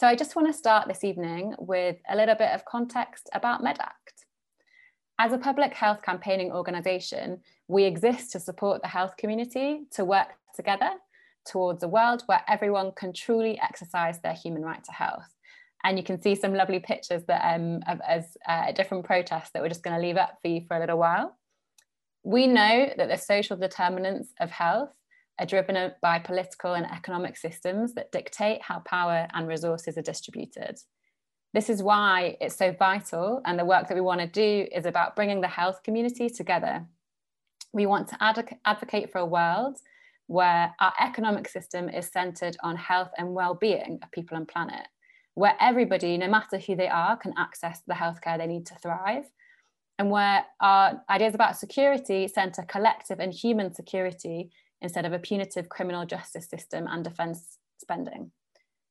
So I just want to start this evening with a little bit of context about MedAct. As a public health campaigning organisation, we exist to support the health community to work together towards a world where everyone can truly exercise their human right to health. And you can see some lovely pictures that um, of as uh, different protests that we're just going to leave up for you for a little while. We know that the social determinants of health are driven by political and economic systems that dictate how power and resources are distributed. This is why it's so vital, and the work that we want to do is about bringing the health community together. We want to advocate for a world where our economic system is centered on health and well-being of people and planet, where everybody, no matter who they are, can access the healthcare they need to thrive, and where our ideas about security center collective and human security instead of a punitive criminal justice system and defense spending.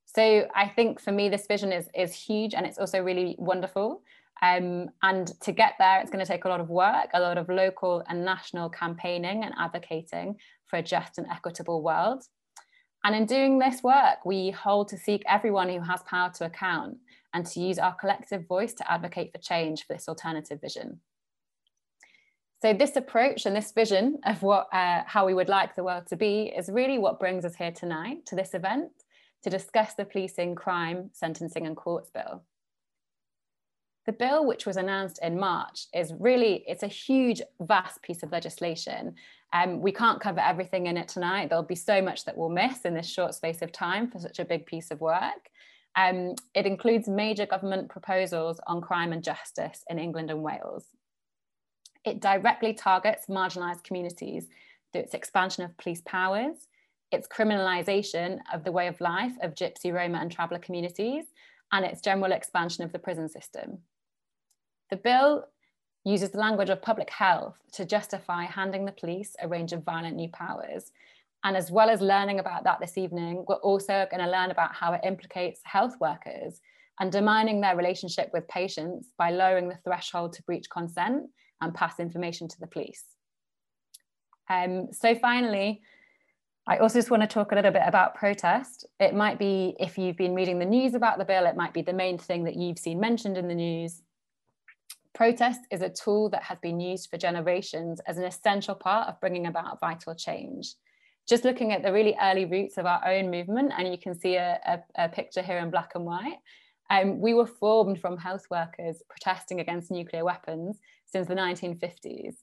So I think for me, this vision is, is huge and it's also really wonderful. Um, and to get there, it's going to take a lot of work, a lot of local and national campaigning and advocating for a just and equitable world. And in doing this work, we hold to seek everyone who has power to account and to use our collective voice to advocate for change for this alternative vision. So this approach and this vision of what uh, how we would like the world to be is really what brings us here tonight to this event to discuss the Policing, Crime, Sentencing and Courts Bill. The bill, which was announced in March, is really, it's a huge, vast piece of legislation. Um, we can't cover everything in it tonight. There'll be so much that we'll miss in this short space of time for such a big piece of work. Um, it includes major government proposals on crime and justice in England and Wales. It directly targets marginalised communities through its expansion of police powers, its criminalisation of the way of life of Gypsy, Roma and traveller communities, and its general expansion of the prison system. The bill uses the language of public health to justify handing the police a range of violent new powers. And as well as learning about that this evening, we're also going to learn about how it implicates health workers, undermining their relationship with patients by lowering the threshold to breach consent and pass information to the police. Um, so finally, I also just want to talk a little bit about protest. It might be, if you've been reading the news about the bill, it might be the main thing that you've seen mentioned in the news. Protest is a tool that has been used for generations as an essential part of bringing about vital change. Just looking at the really early roots of our own movement, and you can see a, a, a picture here in black and white, um, we were formed from health workers protesting against nuclear weapons since the 1950s.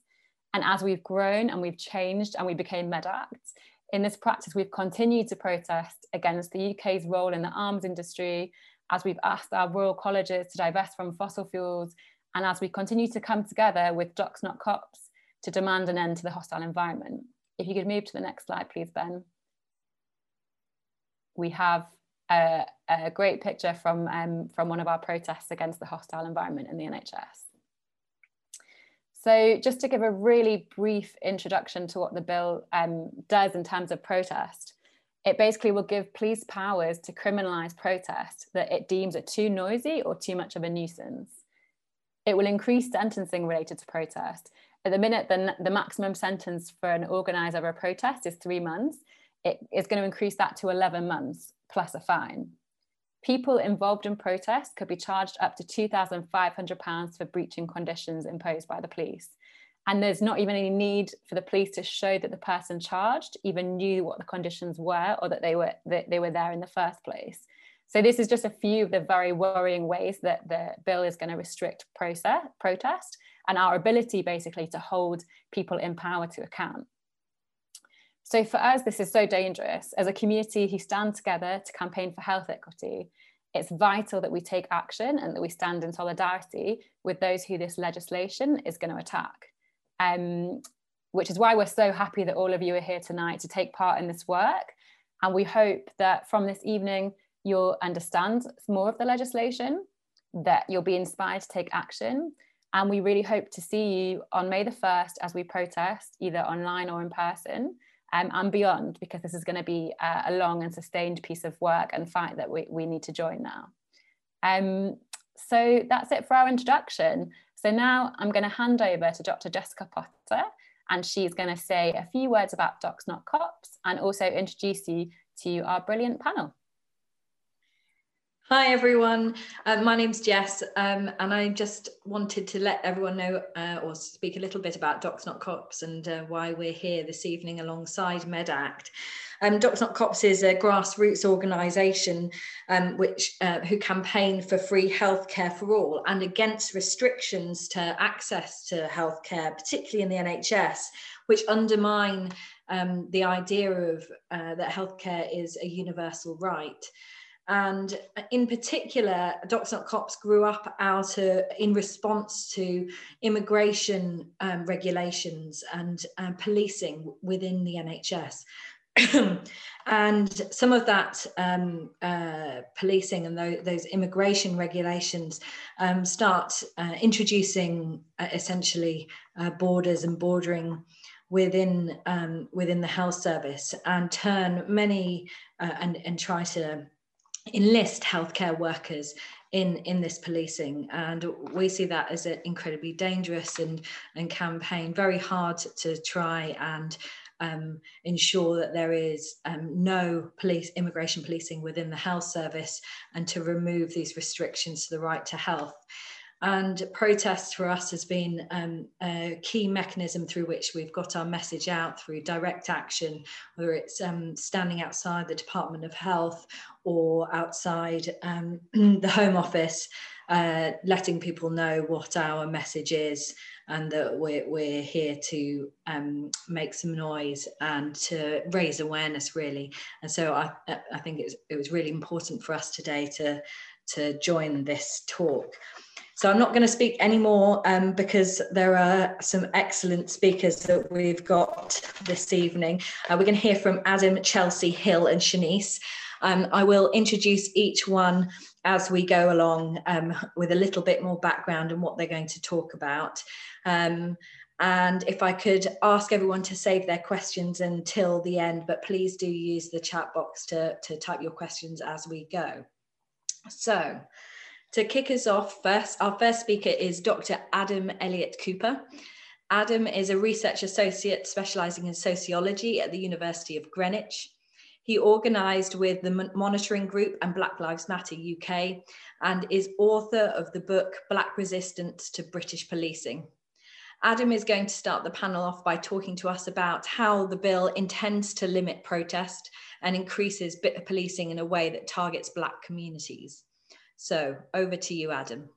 And as we've grown and we've changed and we became MedAct, in this practice, we've continued to protest against the UK's role in the arms industry, as we've asked our royal colleges to divest from fossil fuels, and as we continue to come together with Docs Not Cops to demand an end to the hostile environment. If you could move to the next slide, please, Ben. We have a, a great picture from, um, from one of our protests against the hostile environment in the NHS. So just to give a really brief introduction to what the bill um, does in terms of protest, it basically will give police powers to criminalise protest that it deems are too noisy or too much of a nuisance. It will increase sentencing related to protest. At the minute, the, the maximum sentence for an organiser of a protest is three months. It is going to increase that to 11 months plus a fine. People involved in protests could be charged up to £2,500 for breaching conditions imposed by the police. And there's not even any need for the police to show that the person charged even knew what the conditions were or that they were, that they were there in the first place. So this is just a few of the very worrying ways that the bill is going to restrict process, protest and our ability basically to hold people in power to account. So for us, this is so dangerous. As a community who stand together to campaign for health equity, it's vital that we take action and that we stand in solidarity with those who this legislation is going to attack. Um, which is why we're so happy that all of you are here tonight to take part in this work. And we hope that from this evening, you'll understand more of the legislation, that you'll be inspired to take action. And we really hope to see you on May the 1st as we protest, either online or in person um, and beyond, because this is going to be a, a, long and sustained piece of work and fight that we, we need to join now. Um, so that's it for our introduction. So now I'm going to hand over to Dr. Jessica Potter, and she's going to say a few words about Docs Not Cops and also introduce you to our brilliant panel. Hi everyone, uh, my name's Jess um, and I just wanted to let everyone know uh, or speak a little bit about Docs Not Cops and uh, why we're here this evening alongside MedAct. Um, Docs Not Cops is a grassroots organisation um, which uh, who campaign for free healthcare for all and against restrictions to access to healthcare, particularly in the NHS, which undermine um, the idea of uh, that healthcare is a universal right. And in particular, Docs Not Cops grew up out of, in response to immigration um, regulations and uh, policing within the NHS. and some of that um, uh, policing and those, those immigration regulations um, start uh, introducing uh, essentially uh, borders and bordering within um, within the health service and turn many uh, and and try to enlist healthcare workers in in this policing. And we see that as an incredibly dangerous and and campaign very hard to try and um, ensure that there is um, no police immigration policing within the health service and to remove these restrictions to the right to health and protest for us has been um, a key mechanism through which we've got our message out through direct action, whether it's um, standing outside the Department of Health or outside um, the Home Office, uh, letting people know what our message is and that we're, we're here to um, make some noise and to raise awareness really. And so I, I think it was really important for us today to, to join this talk. So I'm not going to speak anymore um, because there are some excellent speakers that we've got this evening. Uh, we're going to hear from Adam, Chelsea, Hill and Shanice. Um, I will introduce each one as we go along um, with a little bit more background and what they're going to talk about. Um, and if I could ask everyone to save their questions until the end, but please do use the chat box to, to type your questions as we go. So, to kick us off first, our first speaker is Dr. Adam Elliott Cooper. Adam is a research associate specializing in sociology at the University of Greenwich. He organised with the Monitoring Group and Black Lives Matter UK and is author of the book Black Resistance to British Policing. Adam is going to start the panel off by talking to us about how the bill intends to limit protest and increases policing in a way that targets Black communities. So over to you, Adam.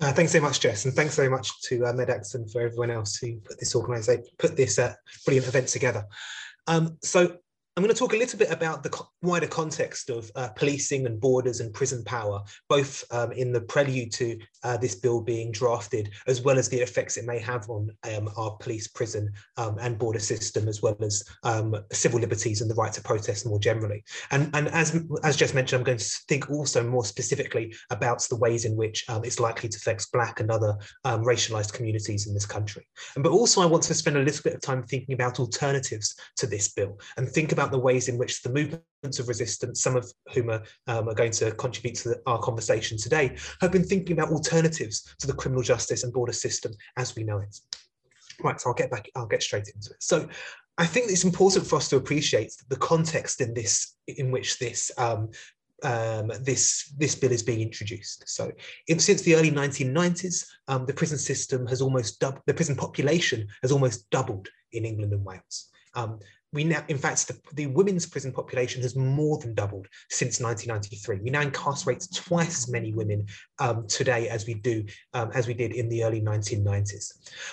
Uh, thanks so much, Jess, and thanks very much to uh, and for everyone else who put this organisation, put this uh, brilliant event together. Um, so I'm going to talk a little bit about the wider context of uh, policing and borders and prison power, both um, in the prelude to uh, this bill being drafted, as well as the effects it may have on um, our police, prison um, and border system, as well as um, civil liberties and the right to protest more generally. And, and as, as just mentioned, I'm going to think also more specifically about the ways in which um, it's likely to affect Black and other um, racialized communities in this country. But also I want to spend a little bit of time thinking about alternatives to this bill and think about about the ways in which the movements of resistance, some of whom are, um, are going to contribute to the, our conversation today, have been thinking about alternatives to the criminal justice and border system as we know it. Right, so I'll get back, I'll get straight into it. So I think it's important for us to appreciate the context in this, in which this um, um, this this bill is being introduced. So, in, since the early 1990s, um, the prison system has almost doubled. The prison population has almost doubled in England and Wales. Um, we now, in fact, the, the, women's prison population has more than doubled since 1993. We now incarcerate twice as many women um, today as we do um, as we did in the early 1990s.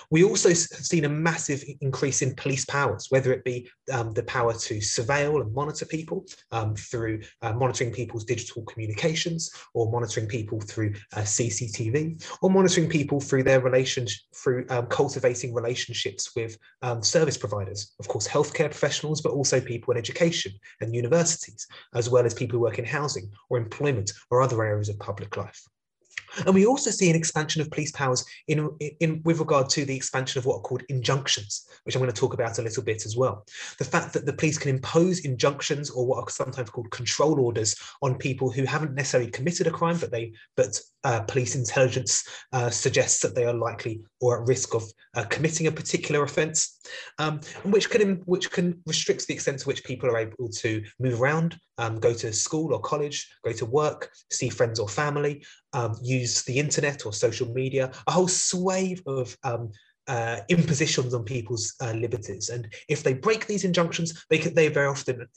We also have seen a massive increase in police powers, whether it be um, the power to surveil and monitor people um, through uh, monitoring people's digital communications, or monitoring people through uh, CCTV, or monitoring people through their relations through um, cultivating relationships with um, service providers, of course, healthcare professionals professionals, but also people in education and universities, as well as people who work in housing or employment or other areas of public life. And we also see an expansion of police powers in, in, with regard to the expansion of what are called injunctions, which I'm going to talk about a little bit as well. The fact that the police can impose injunctions or what are sometimes called control orders on people who haven't necessarily committed a crime, but they but uh, police intelligence uh, suggests that they are likely or at risk of uh, committing a particular offence, um, which can which can restrict the extent to which people are able to move around, um, go to school or college, go to work, see friends or family, um, use the internet or social media, a whole swathe of um, uh, impositions on people's uh, liberties. And if they break these injunctions, they, they very often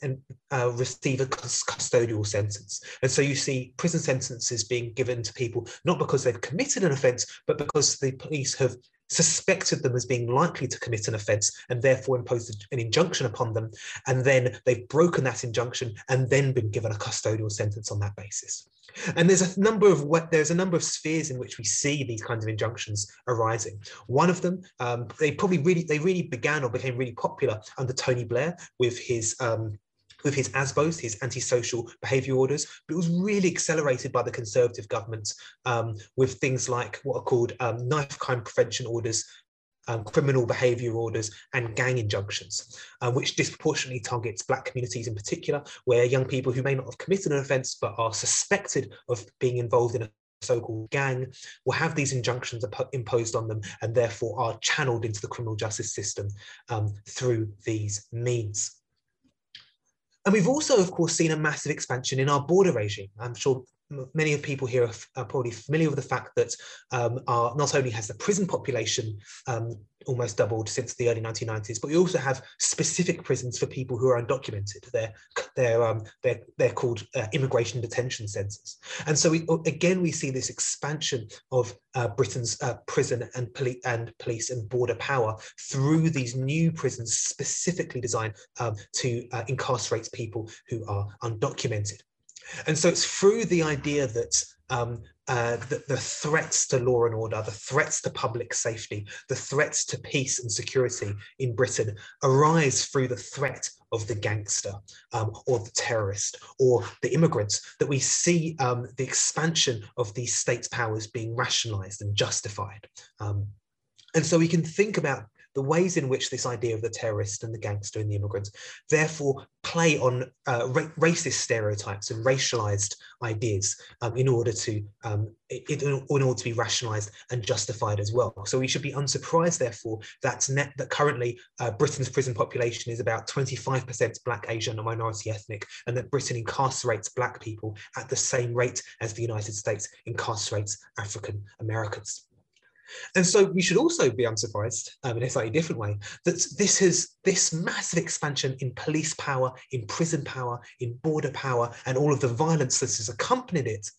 uh, receive a custodial sentence. And so you see prison sentences being given to people, not because they've committed an offence, but because the police have suspected them as being likely to commit an offence and therefore imposed an injunction upon them. And then they've broken that injunction and then been given a custodial sentence on that basis. And there's a number of there's a number of spheres in which we see these kinds of injunctions arising. One of them, um, they probably really they really began or became really popular under Tony Blair with his um, with his ASBOs, his antisocial behaviour orders, but it was really accelerated by the Conservative government um, with things like what are called um, knife crime prevention orders, um, criminal behaviour orders, and gang injunctions, uh, which disproportionately targets Black communities in particular, where young people who may not have committed an offence but are suspected of being involved in a so-called gang will have these injunctions imposed on them and therefore are channeled into the criminal justice system um, through these means. And we've also, of course, seen a massive expansion in our border regime. I'm sure many of people here are, probably familiar with the fact that um, our, not only has the prison population um, almost doubled since the early 1990s, but we also have specific prisons for people who are undocumented. They're they're um, they're they're called uh, immigration detention centres, and so we again we see this expansion of uh, Britain's uh, prison and police and police and border power through these new prisons specifically designed um, to uh, incarcerate people who are undocumented. And so it's through the idea that um, uh, the, the, threats to law and order, the threats to public safety, the threats to peace and security in Britain arise through the threat of the gangster um, or the terrorist or the immigrants, that we see um, the expansion of these state powers being rationalized and justified. Um, and so we can think about the ways in which this idea of the terrorist and the gangster and the immigrants therefore play on uh, ra racist stereotypes and racialized ideas um, in order to um, in, order to be rationalized and justified as well. So we should be unsurprised, therefore, that net that currently uh, Britain's prison population is about 25% Black, Asian, and minority ethnic, and that Britain incarcerates Black people at the same rate as the United States incarcerates African Americans. And so we should also be unsurprised, um, in a slightly different way, that this has this massive expansion in police power, in prison power, in border power, and all of the violence that has accompanied it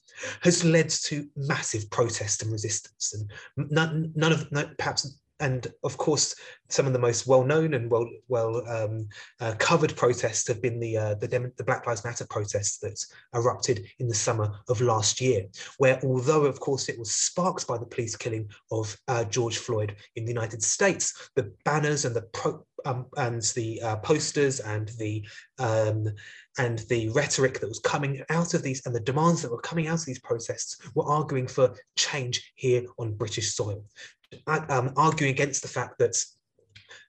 has led to massive protest and resistance. And none, none of perhaps and of course, some of the most well-known and well well um, uh, covered protests have been the uh, the, the, Black Lives Matter protests that erupted in the summer of last year, where although of course it was sparked by the police killing of uh, George Floyd in the United States, the banners and the pro um, and the uh, posters and the um, and the rhetoric that was coming out of these and the demands that were coming out of these protests were arguing for change here on British soil um, arguing against the fact that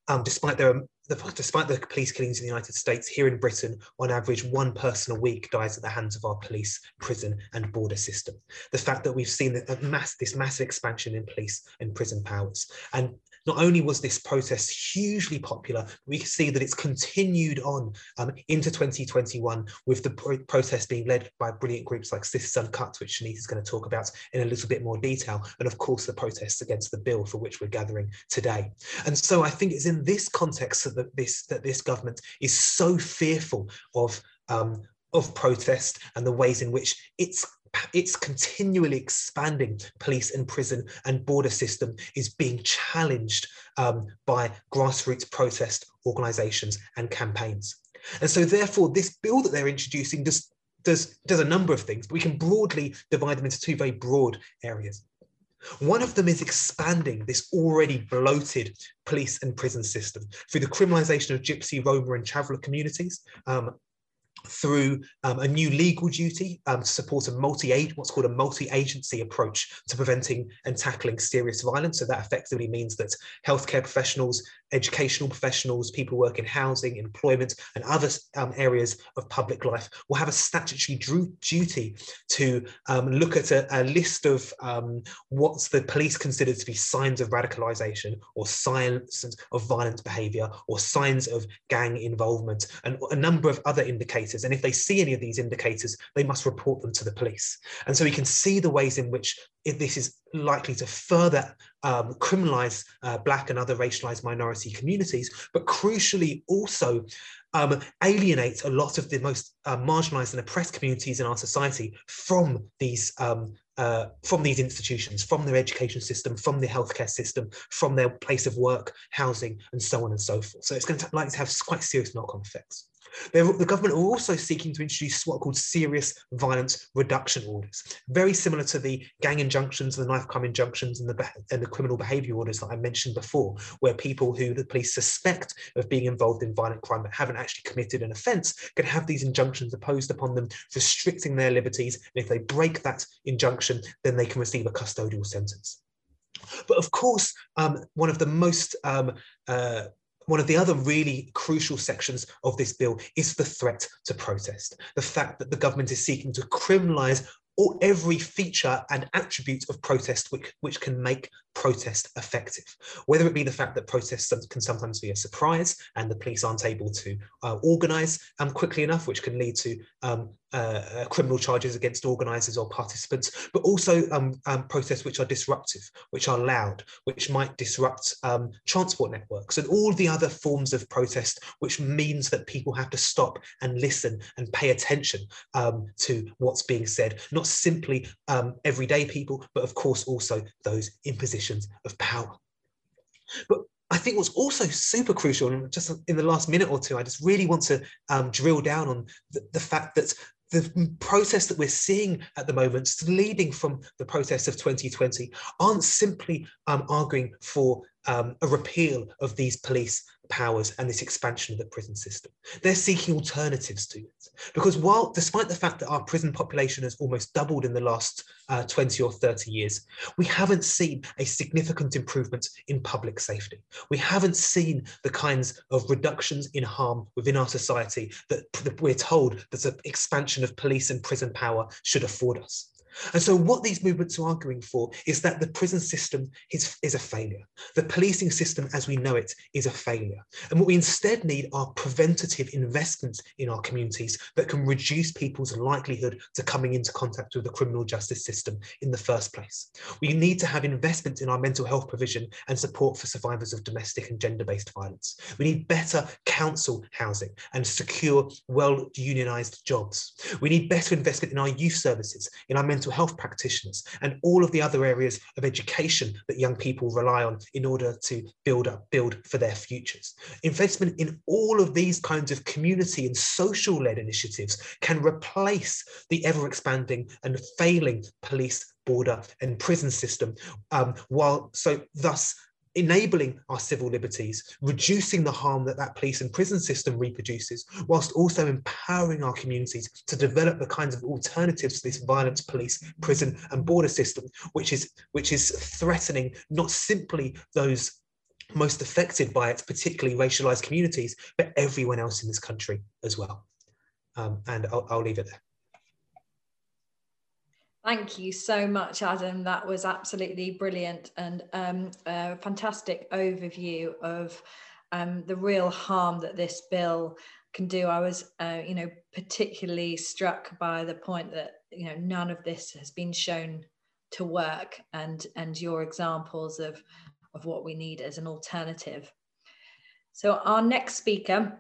um, despite their the, despite the police killings in the United States, here in Britain, on average, one person a week dies at the hands of our police, prison, and border system. The fact that we've seen mass, this massive expansion in police and prison powers, and not only was this protest hugely popular, we can see that it's continued on um, into 2021 with the pro protest being led by brilliant groups like Sisters Uncut, which Shanice is going to talk about in a little bit more detail, and of course the protests against the bill for which we're gathering today. And so I think it's in this context that this that this government is so fearful of um, of protest and the ways in which it's its continually expanding police and prison and border system is being challenged um, by grassroots protest organizations and campaigns. And so therefore this bill that they're introducing does, does, does a number of things, but we can broadly divide them into two very broad areas. One of them is expanding this already bloated police and prison system through the criminalization of Gypsy, Roma, and traveller communities, um, through um, a new legal duty um, to support a multi what's called a multi-agency approach to preventing and tackling serious violence. So that effectively means that healthcare professionals, educational professionals, people work in housing, employment, and other um, areas of public life will have a statutory duty to um, look at a, a list of um, what's the police considered to be signs of radicalization or signs of violent behavior or signs of gang involvement and a number of other indicators. And if they see any of these indicators, they must report them to the police. And so we can see the ways in which this is likely to further um, criminalize uh, Black and other racialized minority communities, but crucially also um, alienate a lot of the most uh, marginalized and oppressed communities in our society from these um, uh, from these institutions, from their education system, from the healthcare system, from their place of work, housing, and so on and so forth. So it's going to likely to have quite serious knock-on effects. The government are also seeking to introduce what are called serious violence reduction orders, very similar to the gang injunctions, the knife crime injunctions, and the, and the criminal behaviour orders that I mentioned before, where people who the police suspect of being involved in violent crime but haven't actually committed an offence can have these injunctions imposed upon them, restricting their liberties. And if they break that injunction, then they can receive a custodial sentence. But of course, um, one of the most um, uh, one of the other really crucial sections of this bill is the threat to protest. The fact that the government is seeking to criminalise or every feature and attribute of protest which, which can make protest effective, whether it be the fact that protests can sometimes be a surprise and the police aren't able to uh, organise um, quickly enough, which can lead to um, uh, uh, criminal charges against organisers or participants, but also um, um, protests which are disruptive, which are loud, which might disrupt um, transport networks and all the other forms of protest, which means that people have to stop and listen and pay attention um, to what's being said, not simply everyday people, but of course also those in positions of power. But I think what's also super crucial, and just in the last minute or two, I just really want to um, drill down on the, the, fact that the process that we're seeing at the moment, leading from the protests of 2020, aren't simply um, arguing for um, a repeal of these police powers and this expansion of the prison system. They're seeking alternatives to it. Because while, despite the fact that our prison population has almost doubled in the last uh, 20 or 30 years, we haven't seen a significant improvement in public safety. We haven't seen the kinds of reductions in harm within our society that, that we're told that the expansion of police and prison power should afford us. And so what these movements are arguing for is that the prison system is, is a failure. The policing system as we know it is a failure. And what we instead need are preventative investments in our communities that can reduce people's likelihood to coming into contact with the criminal justice system in the first place. We need to have investment in our mental health provision and support for survivors of domestic and gender-based violence. We need better council housing and secure, well-unionised jobs. We need better investment in our youth services, in our mental mental health practitioners, and all of the other areas of education that young people rely on in order to build up, build for their futures. Investment in all of these kinds of community and social led initiatives can replace the ever expanding and failing police border and prison system um, while so thus enabling our civil liberties, reducing the harm that that police and prison system reproduces, whilst also empowering our communities to develop the kinds of alternatives to this violence police, prison and border system, which is, which is threatening not simply those most affected by it, particularly racialized communities, but everyone else in this country as well. Um, and I'll, I'll leave it there. Thank you so much, Adam. That was absolutely brilliant and um, a fantastic overview of um, the real harm that this bill can do. I was, uh, you know, particularly struck by the point that you know none of this has been shown to work, and and your examples of of what we need as an alternative. So our next speaker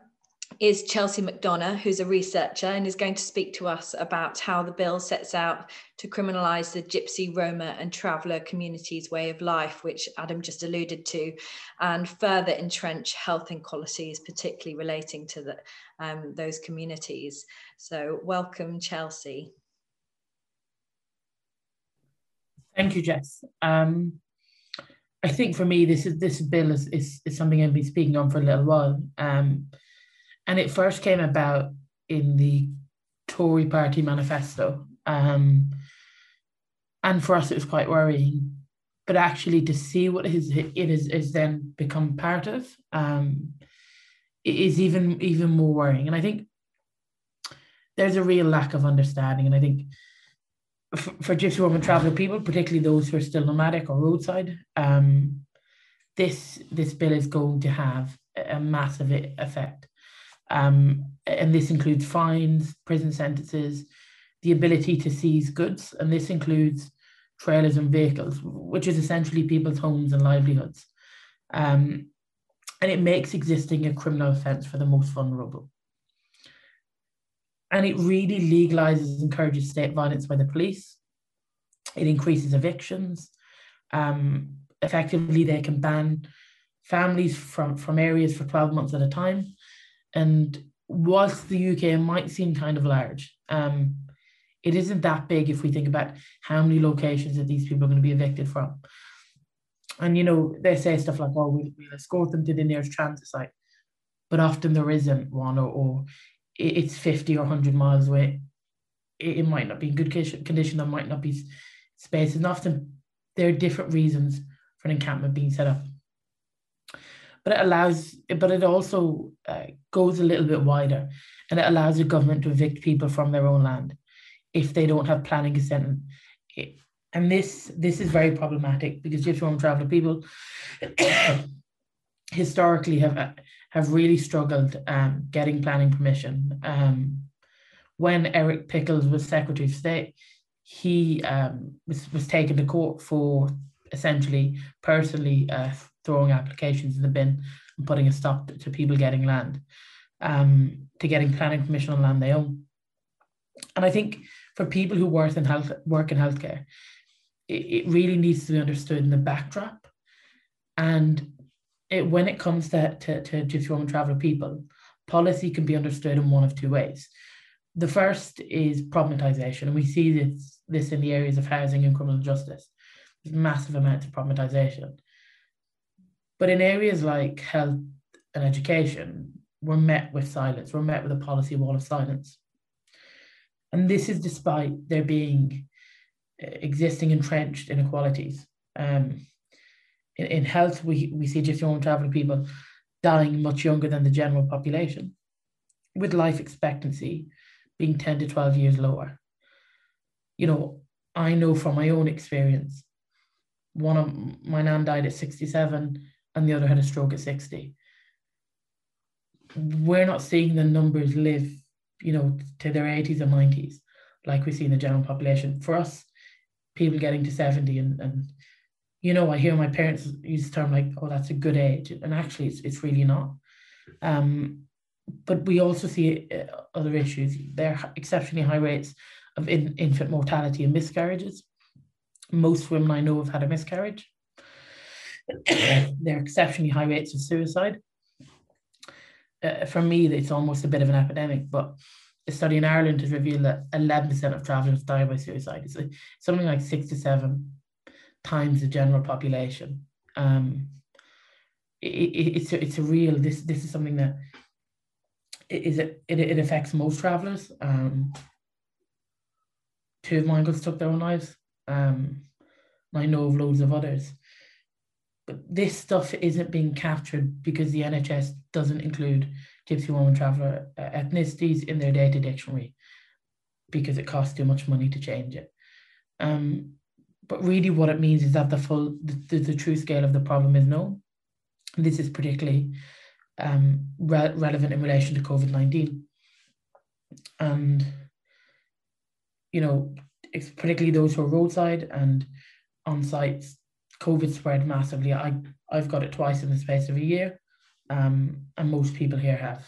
is Chelsea McDonagh, who's a researcher and is going to speak to us about how the bill sets out to criminalise the Gypsy, Roma, and traveller communities' way of life, which Adam just alluded to, and further entrench health inequalities, particularly relating to the, um, those communities. So, welcome, Chelsea. Thank you, Jess. Um, I think for me, this is this bill is, is, is something I've been speaking on for a little while. Um, and it first came about in the Tory party manifesto. Um, and for us, it was quite worrying but actually to see what his it is is then become part of um, is even even more worrying. And I think there's a real lack of understanding. And I think for, for gypsy Roma traveler people, particularly those who are still nomadic or roadside, um, this this bill is going to have a massive effect. Um, and this includes fines, prison sentences, the ability to seize goods, and this includes trailers and vehicles, which is essentially people's homes and livelihoods. Um, and it makes existing a criminal offence for the most vulnerable. And it really legalises, and encourages state violence by the police. It increases evictions. Um, effectively, they can ban families from, from areas for 12 months at a time. And whilst the UK might seem kind of large, um, it isn't that big if we think about how many locations that these people are going to be evicted from. And you know, they say stuff like, "Oh, we'll, we'll escort them to the nearest transit site," but often there isn't one, or, or it's fifty or hundred miles away. It, it, might not be in good condition. There might not be space, and often there are different reasons for an encampment being set up. But it allows, but it also uh, goes a little bit wider, and it allows the government to evict people from their own land if they don't have planning consent. And this this is very problematic because gypsy Roma traveler people historically have have really struggled um, getting planning permission. Um, when Eric Pickles was Secretary of State, he um, was, was taken to court for essentially personally uh, throwing applications in the bin and putting a stop to people getting land, um, to getting planning permission on land they own. And I think for people who work in health work in healthcare, it, it really needs to be understood in the backdrop. And it, when it comes to, to, to Roma traveler people, policy can be understood in one of two ways. The first is problematization, and we see this, this in the areas of housing and criminal justice. There's massive amounts of problematization. But in areas like health and education, we're met with silence. We're met with a policy wall of silence. And this is despite there being uh, existing entrenched inequalities. Um, in, in health, we, we see just young traveling people dying much younger than the general population, with life expectancy being 10 to 12 years lower. You know, I know from my own experience, one of my nan died at 67 and the other had a stroke at 60. We're not seeing the numbers live you know, to their 80s and 90s, like we see in the general population. For us, people getting to 70 and, and you know, I hear my parents use the term like, oh, that's a good age. And actually, it's, it's really not. Um, but we also see uh, other issues. There are exceptionally high rates of in, infant mortality and miscarriages. Most women I know have had a miscarriage. there are exceptionally high rates of suicide uh, for me, it's almost a bit of an epidemic. But a study in Ireland has revealed that 11% of travellers die by suicide. It's something like six to seven times the general population. Um, it, it, it's a, it's a real. This this is something that is it it, it affects most travellers. Um, two of my uncles took their own lives. Um, I know of loads of others. But this stuff isn't being captured because the NHS doesn't include Gypsy Roma traveller uh, ethnicities in their data dictionary because it costs too much money to change it. Um, but really, what it means is that the full, the, the, true scale of the problem is known. This is particularly um, re- relevant in relation to COVID 19. And, you know, it's particularly those who are roadside and on sites COVID spread massively. I I've got it twice in the space of a year, um, and most people here have.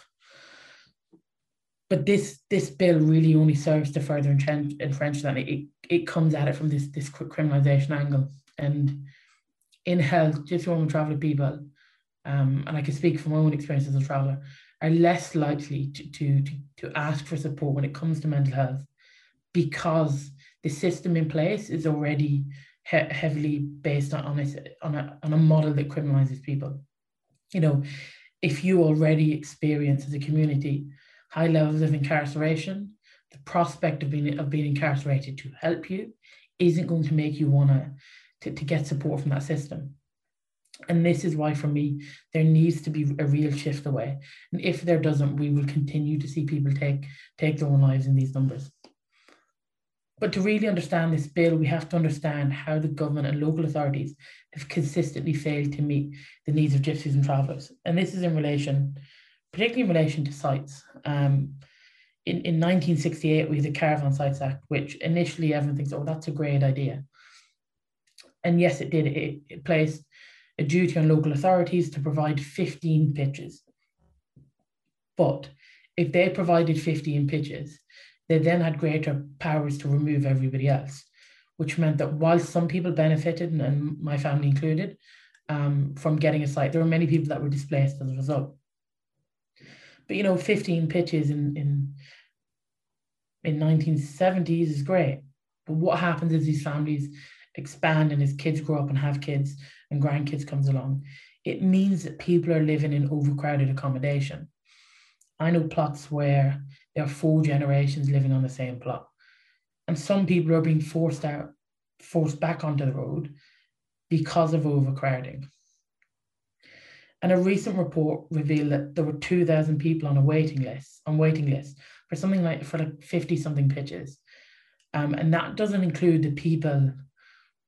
But this this bill really only serves to further entrench, entrench that. It, it comes at it from this this criminalization angle, and in health, just women traveling people, um, and I can speak from my own experience as a traveler, are less likely to, to, to, to ask for support when it comes to mental health because the system in place is already he- heavily based on, on, a, on, a, on a model that criminalizes people. You know, if you already experience as a community high levels of incarceration, the prospect of being of being incarcerated to help you isn't going to make you want to to, to get support from that system. And this is why, for me, there needs to be a real shift away. And if there doesn't, we will continue to see people take take their own lives in these numbers. But to really understand this bill, we have to understand how the government and local authorities have consistently failed to meet the needs of gypsies and travellers. And this is in relation, particularly in relation to sites. Um, in, in 1968, we had the Caravan Sites Act, which initially everyone thinks, oh, that's a great idea. And yes, it did. It, it placed a duty on local authorities to provide 15 pitches. But if they provided 15 pitches, they then had greater powers to remove everybody else, which meant that while some people benefited, and my family included, um, from getting a site, there were many people that were displaced as a result. But you know, 15 pitches in in in 1970s is great. But what happens is these families expand and as kids grow up and have kids and grandkids comes along, it means that people are living in overcrowded accommodation. I know plots where there are four generations living on the same plot. And some people are being forced out, forced back onto the road because of overcrowding. And a recent report revealed that there were 2,000 people on a waiting list, on waiting list for something like for like 50 something pitches. Um, and that doesn't include the people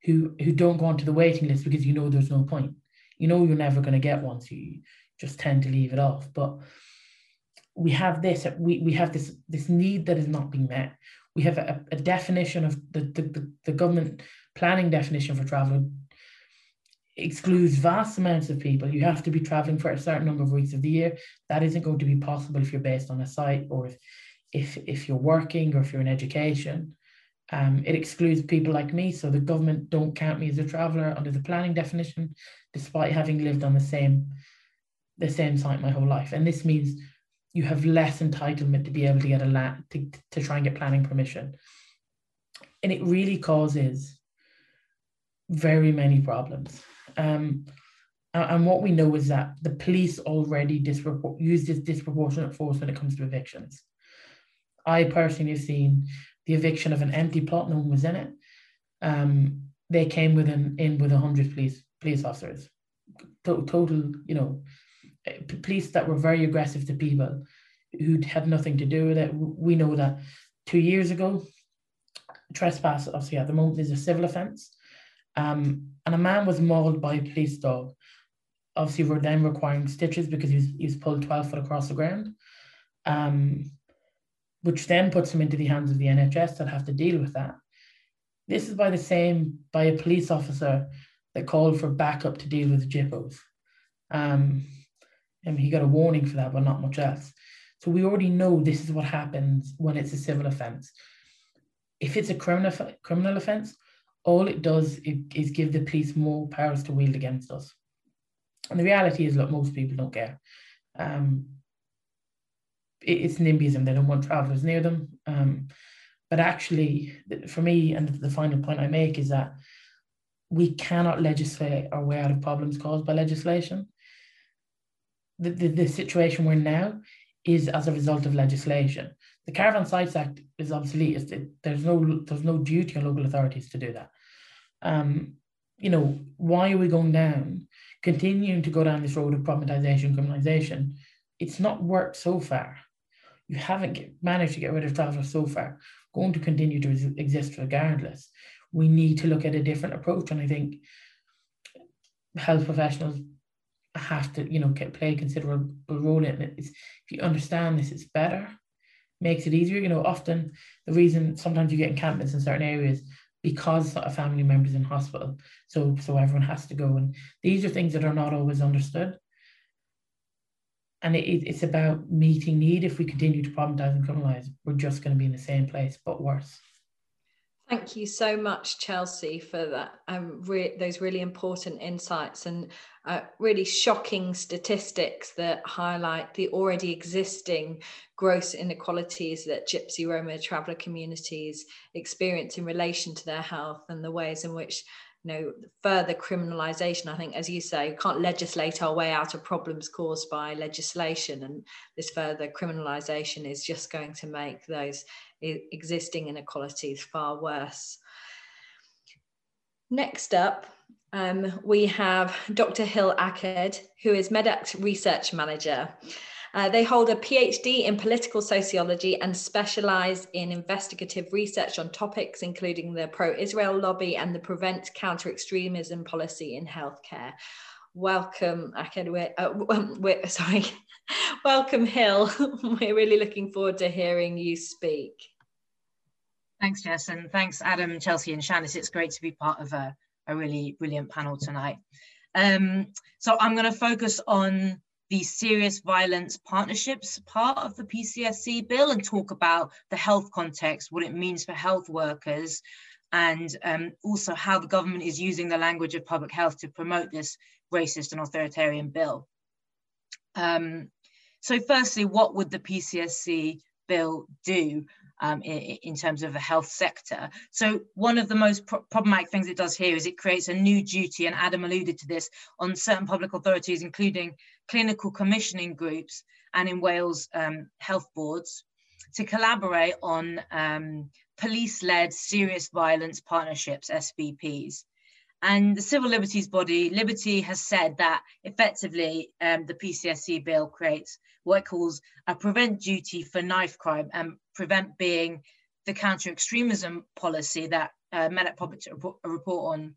who who don't go onto the waiting list because you know there's no point. You know you're never going to get one, so you just tend to leave it off. But we have this we, we have this this need that is not being met. We have a, a definition of the, the, the government planning definition for travel excludes vast amounts of people. You have to be traveling for a certain number of weeks of the year. That isn't going to be possible if you're based on a site or if if, if you're working or if you're in education. Um, it excludes people like me, so the government don't count me as a traveller under the planning definition, despite having lived on the same the same site my whole life. And this means you have less entitlement to be able to get a land to, to try and get planning permission. And it really causes very many problems. Um, and what we know is that the police already use this disproportionate force when it comes to evictions. I personally have seen the eviction of an empty plot, no one was in it. Um, they came within in with a hundred police police officers, to, total, you know, police that were very aggressive to people who had nothing to do with it. We know that two years ago, trespass obviously at the moment is a civil offence, um, and a man was mauled by a police dog. Obviously, we're then requiring stitches because he was, he was pulled twelve foot across the ground. Um, which then puts him into the hands of the NHS that have to deal with that. This is by the same, by a police officer that called for backup to deal with gyppos. Um, and he got a warning for that, but not much else. So we already know this is what happens when it's a civil offence. If it's a criminal criminal offence, all it does is give the police more powers to wield against us. And the reality is, look, most people don't care. Um, it's NIMBYism. They don't want travelers near them. Um, but actually, for me, and the final point I make is that we cannot legislate our way out of problems caused by legislation. The, the, the situation we're in now is as a result of legislation. The Caravan Sites Act is obsolete. It, there's no there's no duty on local authorities to do that. Um, you know, why are we going down, continuing to go down this road of problematization, criminalization? It's not worked so far you haven't get, managed to get rid of travellers so far, going to continue to exist regardless. We need to look at a different approach. And I think health professionals have to, you know, play a considerable role in it. It's, if you understand this, it's better, makes it easier. You know, often the reason sometimes you get encampments in certain areas because a family member's in hospital. So so everyone has to go. And these are things that are not always understood and it, it's about meeting need. If we continue to problematize and criminalize, we're just going to be in the same place, but worse. Thank you so much, Chelsea, for that. Um, re- those really important insights and uh, really shocking statistics that highlight the already existing gross inequalities that Gypsy Roma traveller communities experience in relation to their health and the ways in which you know further criminalization i think as you say can't legislate our way out of problems caused by legislation and this further criminalization is just going to make those existing inequalities far worse Next up, um, we have Dr. Hill Aked, who is MedAct Research Manager. Uh, they hold a PhD in political sociology and specialize in investigative research on topics including the pro Israel lobby and the prevent counter extremism policy in healthcare. Welcome, Aked. We're, uh, we're, sorry, welcome, Hill. we're really looking forward to hearing you speak. Thanks, Jess, and thanks, Adam, Chelsea, and Shanice. It's great to be part of a, a really brilliant panel tonight. Um, so I'm going to focus on the serious violence partnerships part of the PCSC bill and talk about the health context, what it means for health workers, and um, also how the government is using the language of public health to promote this racist and authoritarian bill. Um, so firstly, what would the PCSC bill do? um, in, in, terms of the health sector. So one of the most pro problematic things it does here is it creates a new duty, and Adam alluded to this, on certain public authorities, including clinical commissioning groups and in Wales um, health boards, to collaborate on um, police-led serious violence partnerships, SVPs. And the civil liberties body, Liberty, has said that effectively um, the PCSC bill creates what it calls a prevent duty for knife crime, and prevent being the counter extremism policy that uh, Medact published a report on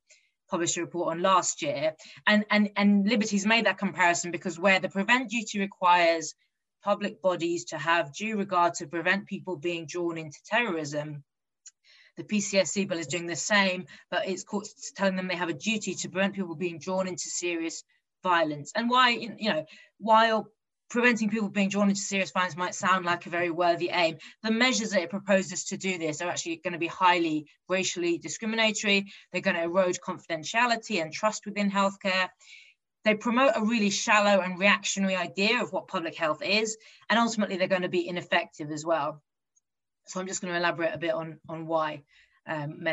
published a report on last year. And, and, and Liberty's made that comparison because where the prevent duty requires public bodies to have due regard to prevent people being drawn into terrorism, the PCSC bill is doing the same, but it's courts telling them they have a duty to prevent people being drawn into serious violence. And why, you know, while preventing people being drawn into serious violence might sound like a very worthy aim. The measures that it proposes to do this are actually going to be highly racially discriminatory. They're going to erode confidentiality and trust within healthcare. They promote a really shallow and reactionary idea of what public health is, and ultimately they're going to be ineffective as well. So I'm just going to elaborate a bit on, on why um,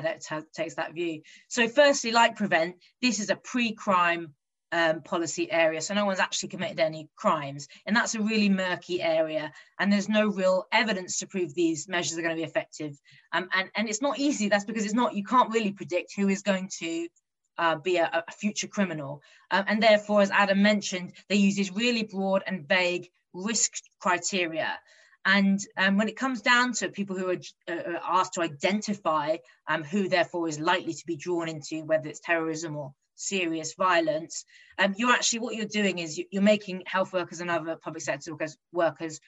takes that view. So firstly, like Prevent, this is a pre-crime um, policy area. So no one's actually committed any crimes. And that's a really murky area. And there's no real evidence to prove these measures are going to be effective. Um, and, and it's not easy. That's because it's not, you can't really predict who is going to uh, be a, a, future criminal. Um, and therefore, as Adam mentioned, they use these really broad and vague risk criteria. And um, when it comes down to people who are uh, asked to identify um, who therefore is likely to be drawn into whether it's terrorism or serious violence, um, you're actually what you're doing is you're making health workers and other public sector workers, workers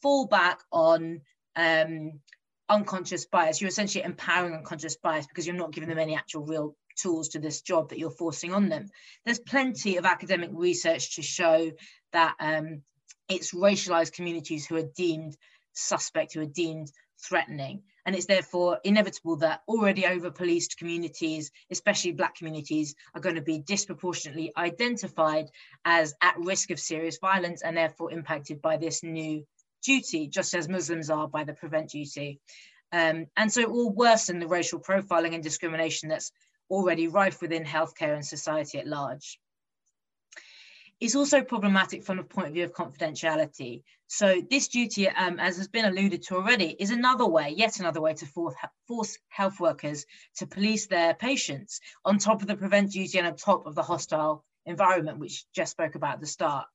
fall back on um, unconscious bias. You're essentially empowering unconscious bias because you're not giving them any actual real tools to this job that you're forcing on them. There's plenty of academic research to show that um, it's racialized communities who are deemed suspect, who are deemed threatening. And it's therefore inevitable that already over policed communities, especially Black communities, are going to be disproportionately identified as at risk of serious violence and therefore impacted by this new duty, just as Muslims are by the prevent duty. Um, and so it will worsen the racial profiling and discrimination that's already rife within healthcare and society at large. It's also problematic from the point of view of confidentiality. So this duty, um, as has been alluded to already, is another way, yet another way to force, force health workers to police their patients on top of the prevent duty and on top of the hostile environment, which Jess spoke about at the start.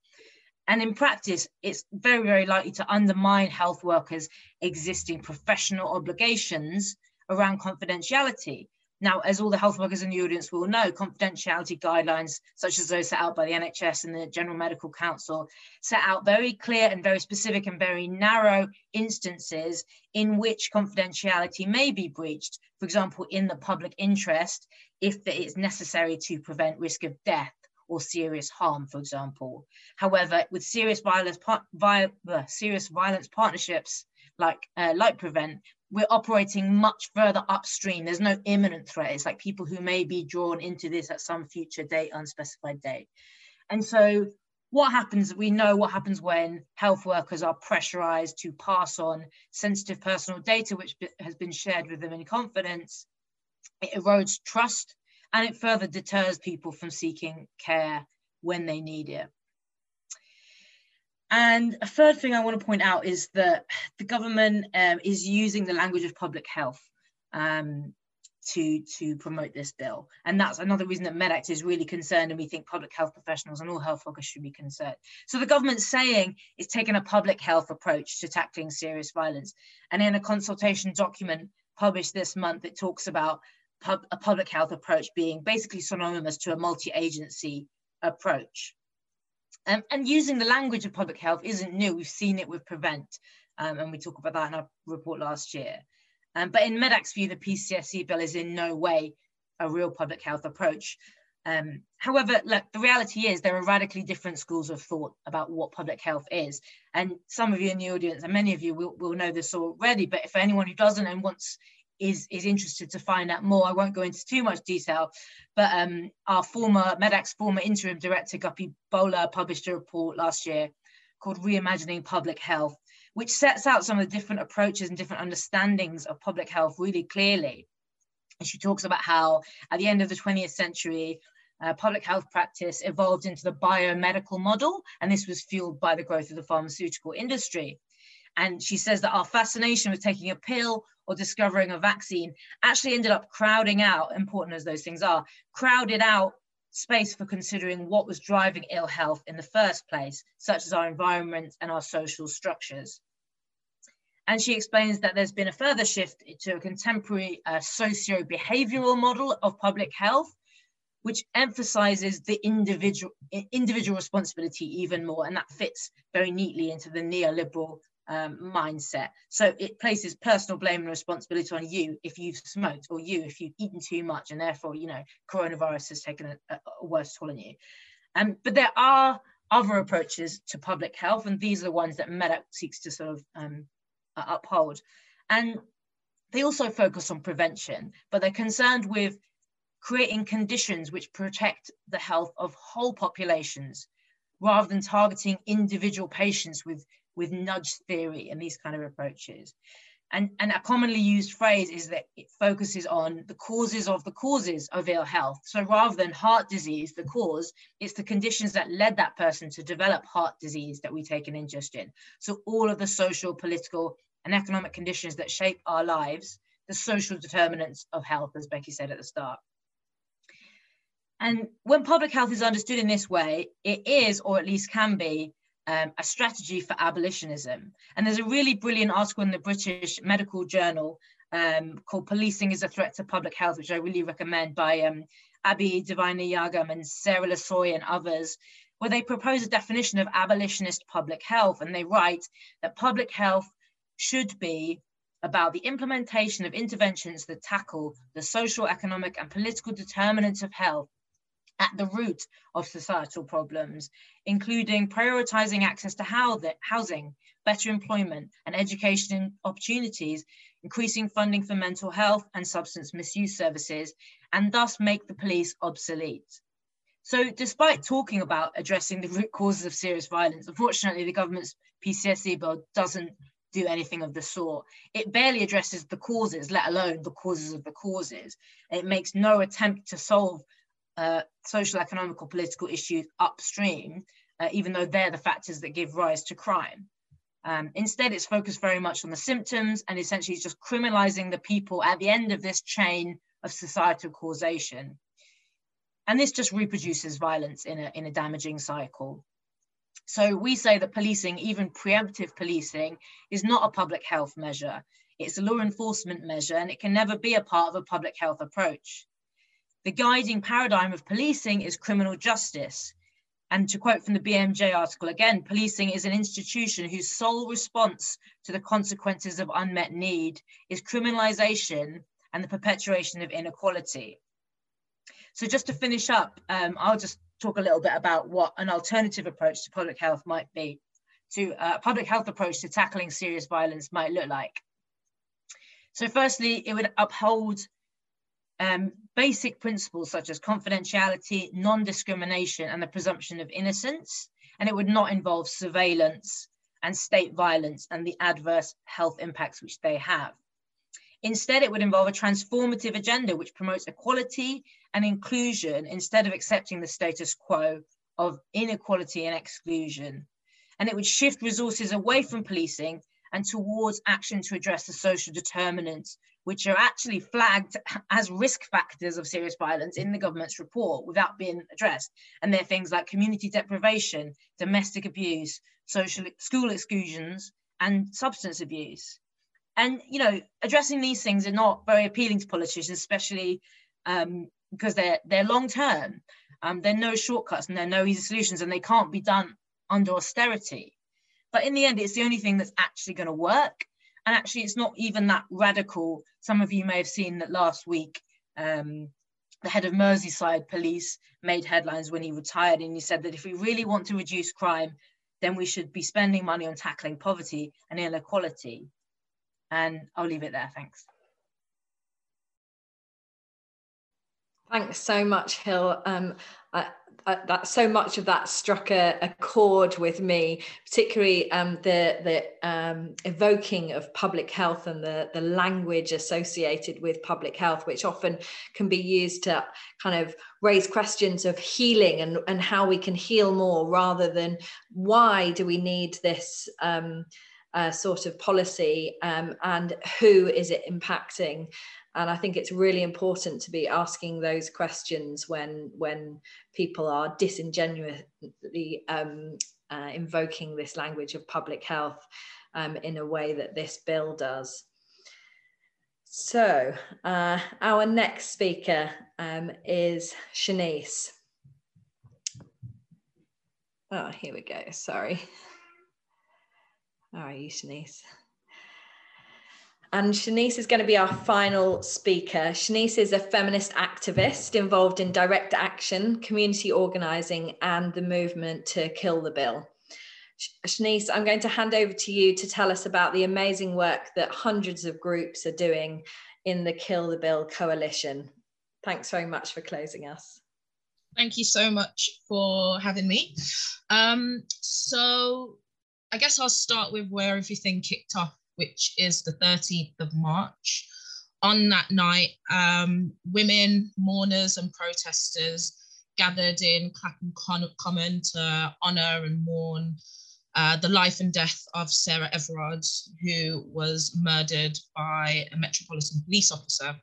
And in practice, it's very, very likely to undermine health workers' existing professional obligations around confidentiality. Now, as all the health workers in the audience will know, confidentiality guidelines, such as those set out by the NHS and the General Medical Council, set out very clear and very specific and very narrow instances in which confidentiality may be breached, for example, in the public interest, if it is necessary to prevent risk of death or serious harm, for example. However, with serious violence, vi uh, serious violence partnerships like uh, like Prevent, we're operating much further upstream. There's no imminent threat. It's like people who may be drawn into this at some future date, unspecified date. And so what happens, we know what happens when health workers are pressurized to pass on sensitive personal data, which has been shared with them in confidence. It erodes trust and it further deters people from seeking care when they need it. And a third thing I want to point out is that the government um, is using the language of public health um, to to promote this bill. And that's another reason that medact is really concerned and we think public health professionals and all health workers should be concerned. So the government's saying it's taking a public health approach to tackling serious violence. And in a consultation document published this month it talks about pub, a public health approach being basically synonymous to a multi-agency approach um, and using the language of public health isn't new we've seen it with prevent um, and we talk about that in our report last year um, but in MEDACT's view, the PCSC bill is in no way a real public health approach. Um, however, look, the reality is there are radically different schools of thought about what public health is. And some of you in the audience, and many of you will, will know this already, but if anyone who doesn't and wants is, is interested to find out more, I won't go into too much detail, but um, our former, MEDACT's former interim director, Guppi Bola, published a report last year called Reimagining Public Health, which sets out some of the different approaches and different understandings of public health really clearly. And she talks about how at the end of the 20th century, uh, public health practice evolved into the biomedical model, and this was fueled by the growth of the pharmaceutical industry. And she says that our fascination with taking a pill or discovering a vaccine actually ended up crowding out, important as those things are, crowded out space for considering what was driving ill health in the first place, such as our environment and our social structures. And she explains that there's been a further shift to a contemporary uh, socio-behavioral model of public health, which emphasizes the individual, individual responsibility even more. And that fits very neatly into the neoliberal um, mindset. So it places personal blame and responsibility on you if you've smoked or you if you've eaten too much and therefore, you know, coronavirus has taken a, a worse toll on you. Um, but there are other approaches to public health and these are the ones that MEDACT seeks to sort of um, uphold. And they also focus on prevention, but they're concerned with creating conditions which protect the health of whole populations rather than targeting individual patients with with nudge theory and these kind of approaches. And, and a commonly used phrase is that it focuses on the causes of the causes of ill health. So rather than heart disease, the cause, it's the conditions that led that person to develop heart disease that we take an interest in. So all of the social, political, and economic conditions that shape our lives, the social determinants of health, as Becky said at the start. And when public health is understood in this way, it is, or at least can be, um, a strategy for abolitionism. And there's a really brilliant article in the British Medical Journal um, called Policing is a Threat to Public Health, which I really recommend by um, Abi Deivanayagam and Sarah Lasoye and others, where they propose a definition of abolitionist public health. And they write that public health should be about the implementation of interventions that tackle the social, economic, and political determinants of health at the root of societal problems, including prioritizing access to housing, better employment and education opportunities, increasing funding for mental health and substance misuse services, and thus make the police obsolete. So despite talking about addressing the root causes of serious violence, unfortunately, the government's PCSC bill doesn't do anything of the sort. It barely addresses the causes, let alone the causes of the causes. It makes no attempt to solve uh, social, economical, political issues upstream, uh, even though they're the factors that give rise to crime. Um, instead, it's focused very much on the symptoms and essentially just criminalizing the people at the end of this chain of societal causation. And this just reproduces violence in a, in a damaging cycle. So we say that policing, even preemptive policing, is not a public health measure. It's a law enforcement measure and it can never be a part of a public health approach. The guiding paradigm of policing is criminal justice. And to quote from the BMJ article again, policing is an institution whose sole response to the consequences of unmet need is criminalization and the perpetuation of inequality. So just to finish up, um, I'll just talk a little bit about what an alternative approach to public health might be, to a uh, public health approach to tackling serious violence might look like. So firstly, it would uphold um, basic principles such as confidentiality, non-discrimination, and the presumption of innocence, and it would not involve surveillance and state violence and the adverse health impacts which they have. Instead, it would involve a transformative agenda which promotes equality and inclusion instead of accepting the status quo of inequality and exclusion. And it would shift resources away from policing and towards action to address the social determinants which are actually flagged as risk factors of serious violence in the government's report without being addressed. And they're things like community deprivation, domestic abuse, social school exclusions, and substance abuse. And you know, addressing these things are not very appealing to politicians, especially um, because they're they're long term. Um, there are no shortcuts and there are no easy solutions, and they can't be done under austerity. But in the end, it's the only thing that's actually going to work. And actually, it's not even that radical. Some of you may have seen that last week, um, the head of Merseyside police made headlines when he retired, and he said that if we really want to reduce crime, then we should be spending money on tackling poverty and inequality. And I'll leave it there. Thanks. Thanks so much, Hill. Um, I, I, that so much of that struck a, a chord with me, particularly um, the the um, evoking of public health and the the language associated with public health, which often can be used to kind of raise questions of healing and and how we can heal more, rather than why do we need this. Um, uh, sort of policy um, and who is it impacting and I think it's really important to be asking those questions when when people are disingenuously um, uh, invoking this language of public health um, in a way that this bill does. So uh, our next speaker um, is Shanice. Oh, here we go. Sorry. All right, you, Shanice. And Shanice is going to be our final speaker. Shanice is a feminist activist involved in direct action, community organising, and the movement to kill the bill. Shanice, I'm going to hand over to you to tell us about the amazing work that hundreds of groups are doing in the Kill the Bill coalition. Thanks very much for closing us. Thank you so much for having me. Um, so I guess I'll start with where everything kicked off which is the 13th of March. On that night, um, women, mourners, and protesters gathered in Clapham Common to honour and mourn uh, the life and death of Sarah Everard, who was murdered by a Metropolitan Police officer.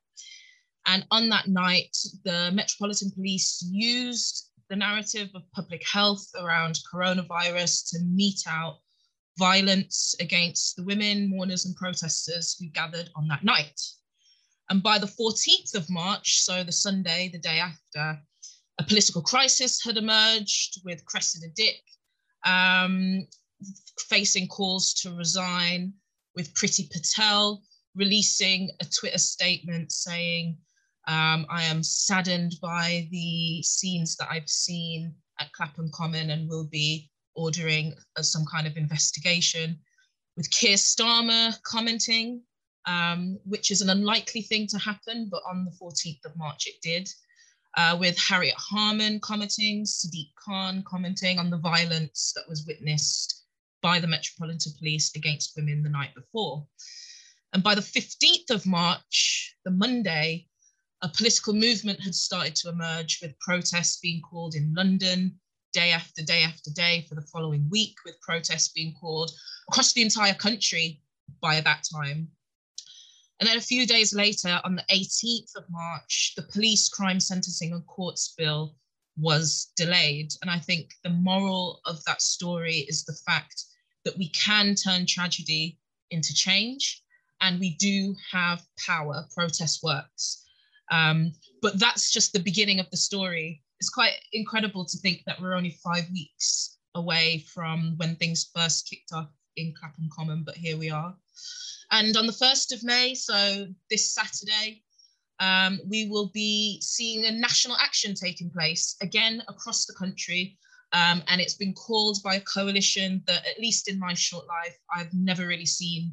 And on that night, the Metropolitan Police used the narrative of public health around coronavirus to mete out violence against the women, mourners, and protesters who gathered on that night. And by the 14th of March, so the Sunday, the day after, a political crisis had emerged with Cressida Dick um, facing calls to resign, with Priti Patel releasing a Twitter statement saying, um, I am saddened by the scenes that I've seen at Clapham Common and will be ordering uh, some kind of investigation, with Keir Starmer commenting, um, which is an unlikely thing to happen, but on the 14th of March it did, uh, with Harriet Harman commenting, Sadiq Khan commenting on the violence that was witnessed by the Metropolitan Police against women the night before. And by the 15th of March, the Monday, a political movement had started to emerge with protests being called in London, day after day after day for the following week, with protests being called across the entire country by that time. And then a few days later, on the 18th of March, the police crime sentencing and courts bill was delayed. And I think the moral of that story is the fact that we can turn tragedy into change and we do have power. Protest works. Um, but that's just the beginning of the story it's quite incredible to think that we're only five weeks away from when things first kicked off in Clapham Common, but here we are. And on the 1st of May, so this Saturday, um, we will be seeing a national action taking place again across the country. Um, and it's been called by a coalition that, at least in my short life, I've never really seen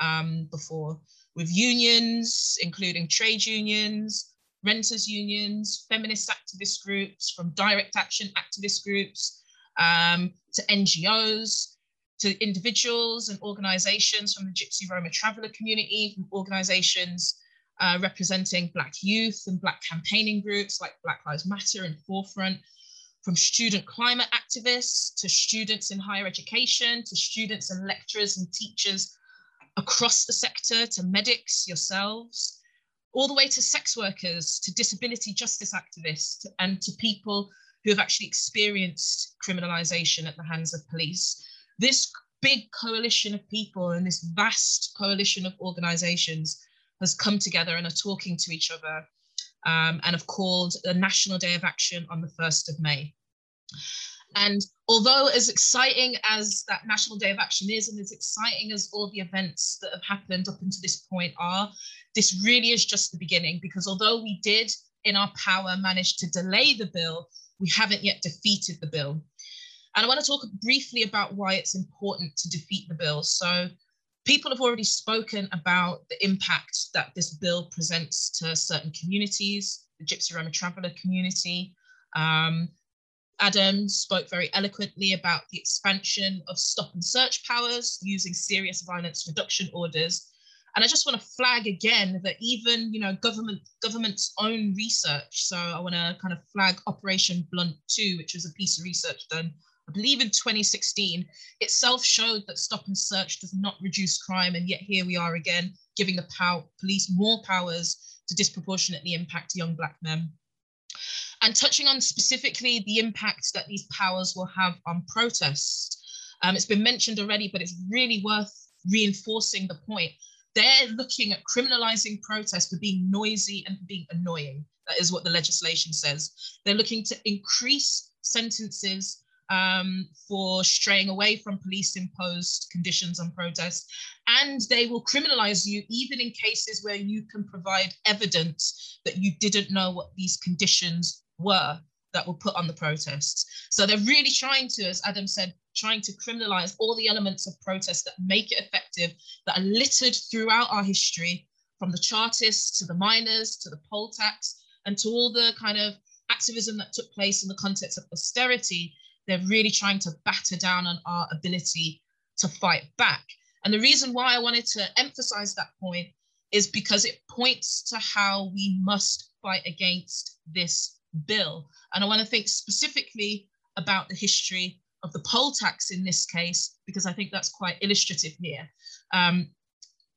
um, before, with unions, including trade unions, renters unions, feminist activist groups, from direct action activist groups um, to NGOs, to individuals and organizations from the Gypsy Roma traveller community, from organizations uh, representing Black youth and Black campaigning groups like Black Lives Matter and Forefront, from student climate activists to students in higher education, to students and lecturers and teachers across the sector to medics yourselves, all the way to sex workers, to disability justice activists, and to people who have actually experienced criminalization at the hands of police. This big coalition of people and this vast coalition of organizations has come together and are talking to each other um, and have called a National Day of Action on the 1st of May. And although as exciting as that National Day of Action is, and as exciting as all the events that have happened up until this point are, this really is just the beginning because although we did in our power manage to delay the bill, we haven't yet defeated the bill. And I want to talk briefly about why it's important to defeat the bill. So people have already spoken about the impact that this bill presents to certain communities, the Gypsy Roma Traveller community. Um, Adam spoke very eloquently about the expansion of stop and search powers using serious violence reduction orders. And I just want to flag again that even, you know, government government's own research. So I want to kind of flag Operation Blunt 2, which was a piece of research done I believe in 2016, itself showed that stop and search does not reduce crime. And yet here we are again, giving the police more powers to disproportionately impact young Black men. And touching on specifically the impact that these powers will have on protests. Um, it's been mentioned already, but it's really worth reinforcing the point. They're looking at criminalizing protests for being noisy and for being annoying. That is what the legislation says. They're looking to increase sentences um, for straying away from police imposed conditions on protest. And they will criminalize you even in cases where you can provide evidence that you didn't know what these conditions were that were put on the protests. So they're really trying to, as Adam said, trying to criminalize all the elements of protest that make it effective, that are littered throughout our history, from the Chartists to the miners to the poll tax and to all the kind of activism that took place in the context of austerity they're really trying to batter down on our ability to fight back. And the reason why I wanted to emphasize that point is because it points to how we must fight against this bill. And I want to think specifically about the history of the poll tax in this case, because I think that's quite illustrative here. Um,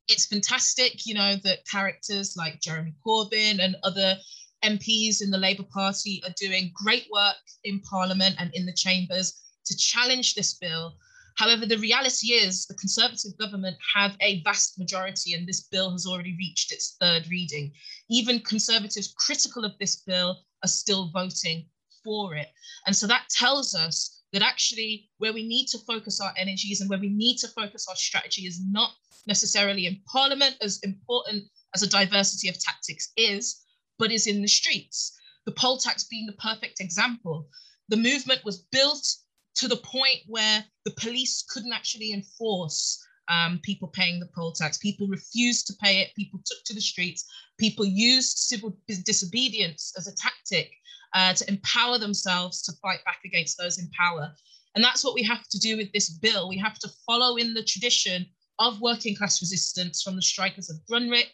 it's fantastic, you know, that characters like Jeremy Corbyn and other MPs in the Labour Party are doing great work in Parliament and in the chambers to challenge this bill. However, the reality is the Conservative government have a vast majority, and this bill has already reached its third reading. Even Conservatives critical of this bill are still voting for it. And so that tells us that actually where we need to focus our energies and where we need to focus our strategy is not necessarily in Parliament, as important as a diversity of tactics is, but is in the streets. The poll tax being the perfect example. The movement was built to the point where the police couldn't actually enforce um, people paying the poll tax. People refused to pay it. People took to the streets. People used civil disobedience as a tactic uh, to empower themselves to fight back against those in power. And that's what we have to do with this bill. We have to follow in the tradition of working class resistance from the strikers of Grunwick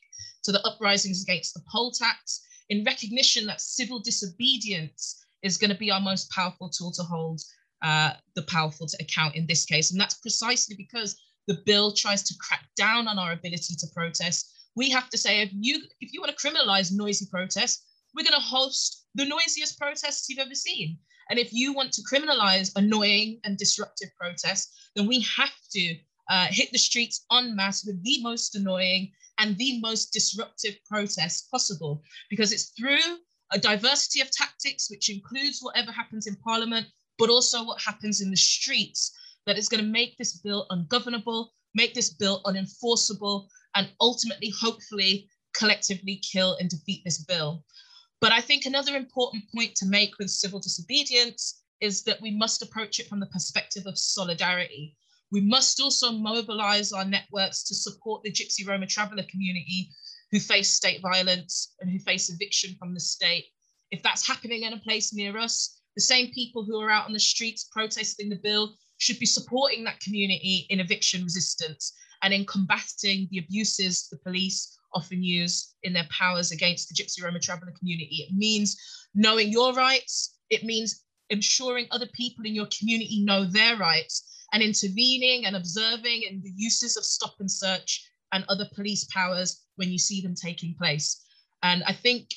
to the uprisings against the poll tax in recognition that civil disobedience is going to be our most powerful tool to hold uh, the powerful to account in this case. And that's precisely because the bill tries to crack down on our ability to protest. We have to say, if you if you want to criminalize noisy protests, we're going to host the noisiest protests you've ever seen. And if you want to criminalize annoying and disruptive protests, then we have to uh, hit the streets en masse with the most annoying and the most disruptive protests possible, because it's through a diversity of tactics, which includes whatever happens in Parliament, but also what happens in the streets, that is going to make this bill ungovernable, make this bill unenforceable, and ultimately, hopefully, collectively kill and defeat this bill. But I think another important point to make with civil disobedience is that we must approach it from the perspective of solidarity. We must also mobilize our networks to support the Gypsy Roma traveller community who face state violence and who face eviction from the state. If that's happening in a place near us, the same people who are out on the streets protesting the bill should be supporting that community in eviction resistance and in combating the abuses the police often use in their powers against the Gypsy Roma traveller community. It means knowing your rights, it means ensuring other people in your community know their rights and intervening and observing and the uses of stop and search and other police powers when you see them taking place. And I think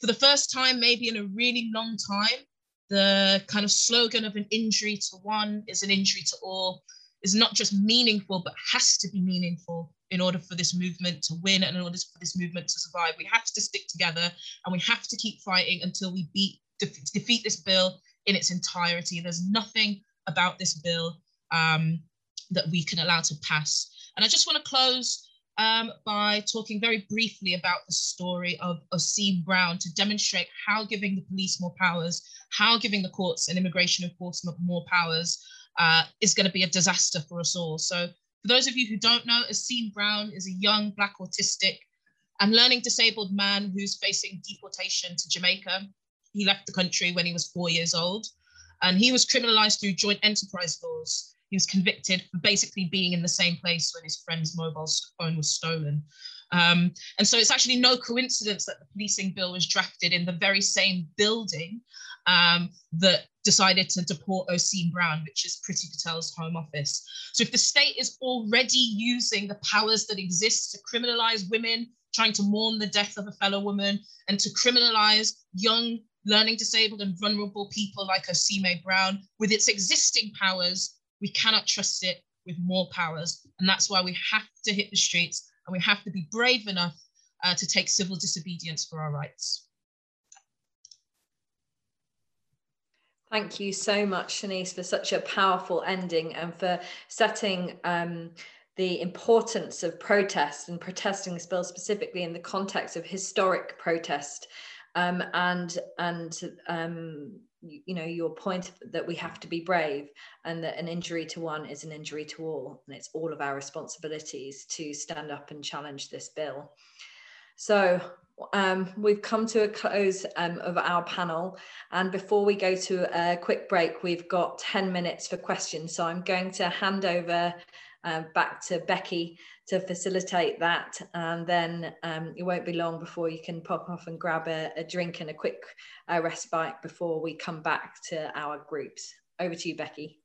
for the first time, maybe in a really long time, the kind of slogan of an injury to one is an injury to all is not just meaningful, but has to be meaningful in order for this movement to win and in order for this movement to survive. We have to stick together and we have to keep fighting until we beat defeat this bill in its entirety. There's nothing about this bill um, that we can allow to pass. And I just want to close um, by talking very briefly about the story of Osime Brown to demonstrate how giving the police more powers, how giving the courts and immigration enforcement more powers uh, is going to be a disaster for us all. So for those of you who don't know, Osime Brown is a young Black autistic and learning disabled man who's facing deportation to Jamaica. He left the country when he was four years old and he was criminalized through joint enterprise laws. He was convicted for basically being in the same place when his friend's mobile phone was stolen. Um, and so it's actually no coincidence that the policing bill was drafted in the very same building um, that decided to deport Osime Brown, which is Priti Patel's home office. So if the state is already using the powers that exist to criminalize women trying to mourn the death of a fellow woman and to criminalize young learning disabled and vulnerable people like Osime Brown with its existing powers, we cannot trust it with more powers. And that's why we have to hit the streets and we have to be brave enough uh, to take civil disobedience for our rights. Thank you so much, Shanice, for such a powerful ending and for setting um, the importance of protest and protesting this bill specifically in the context of historic protest um, and and um, you, you, know your point that we have to be brave and that an injury to one is an injury to all and it's all of our responsibilities to stand up and challenge this bill. So um, we've come to a close um, of our panel and before we go to a quick break we've got 10 minutes for questions. So i'm going to hand over uh, back to Becky to facilitate that. And then um, it won't be long before you can pop off and grab a, a drink and a quick uh, respite before we come back to our groups. Over to you, Becky.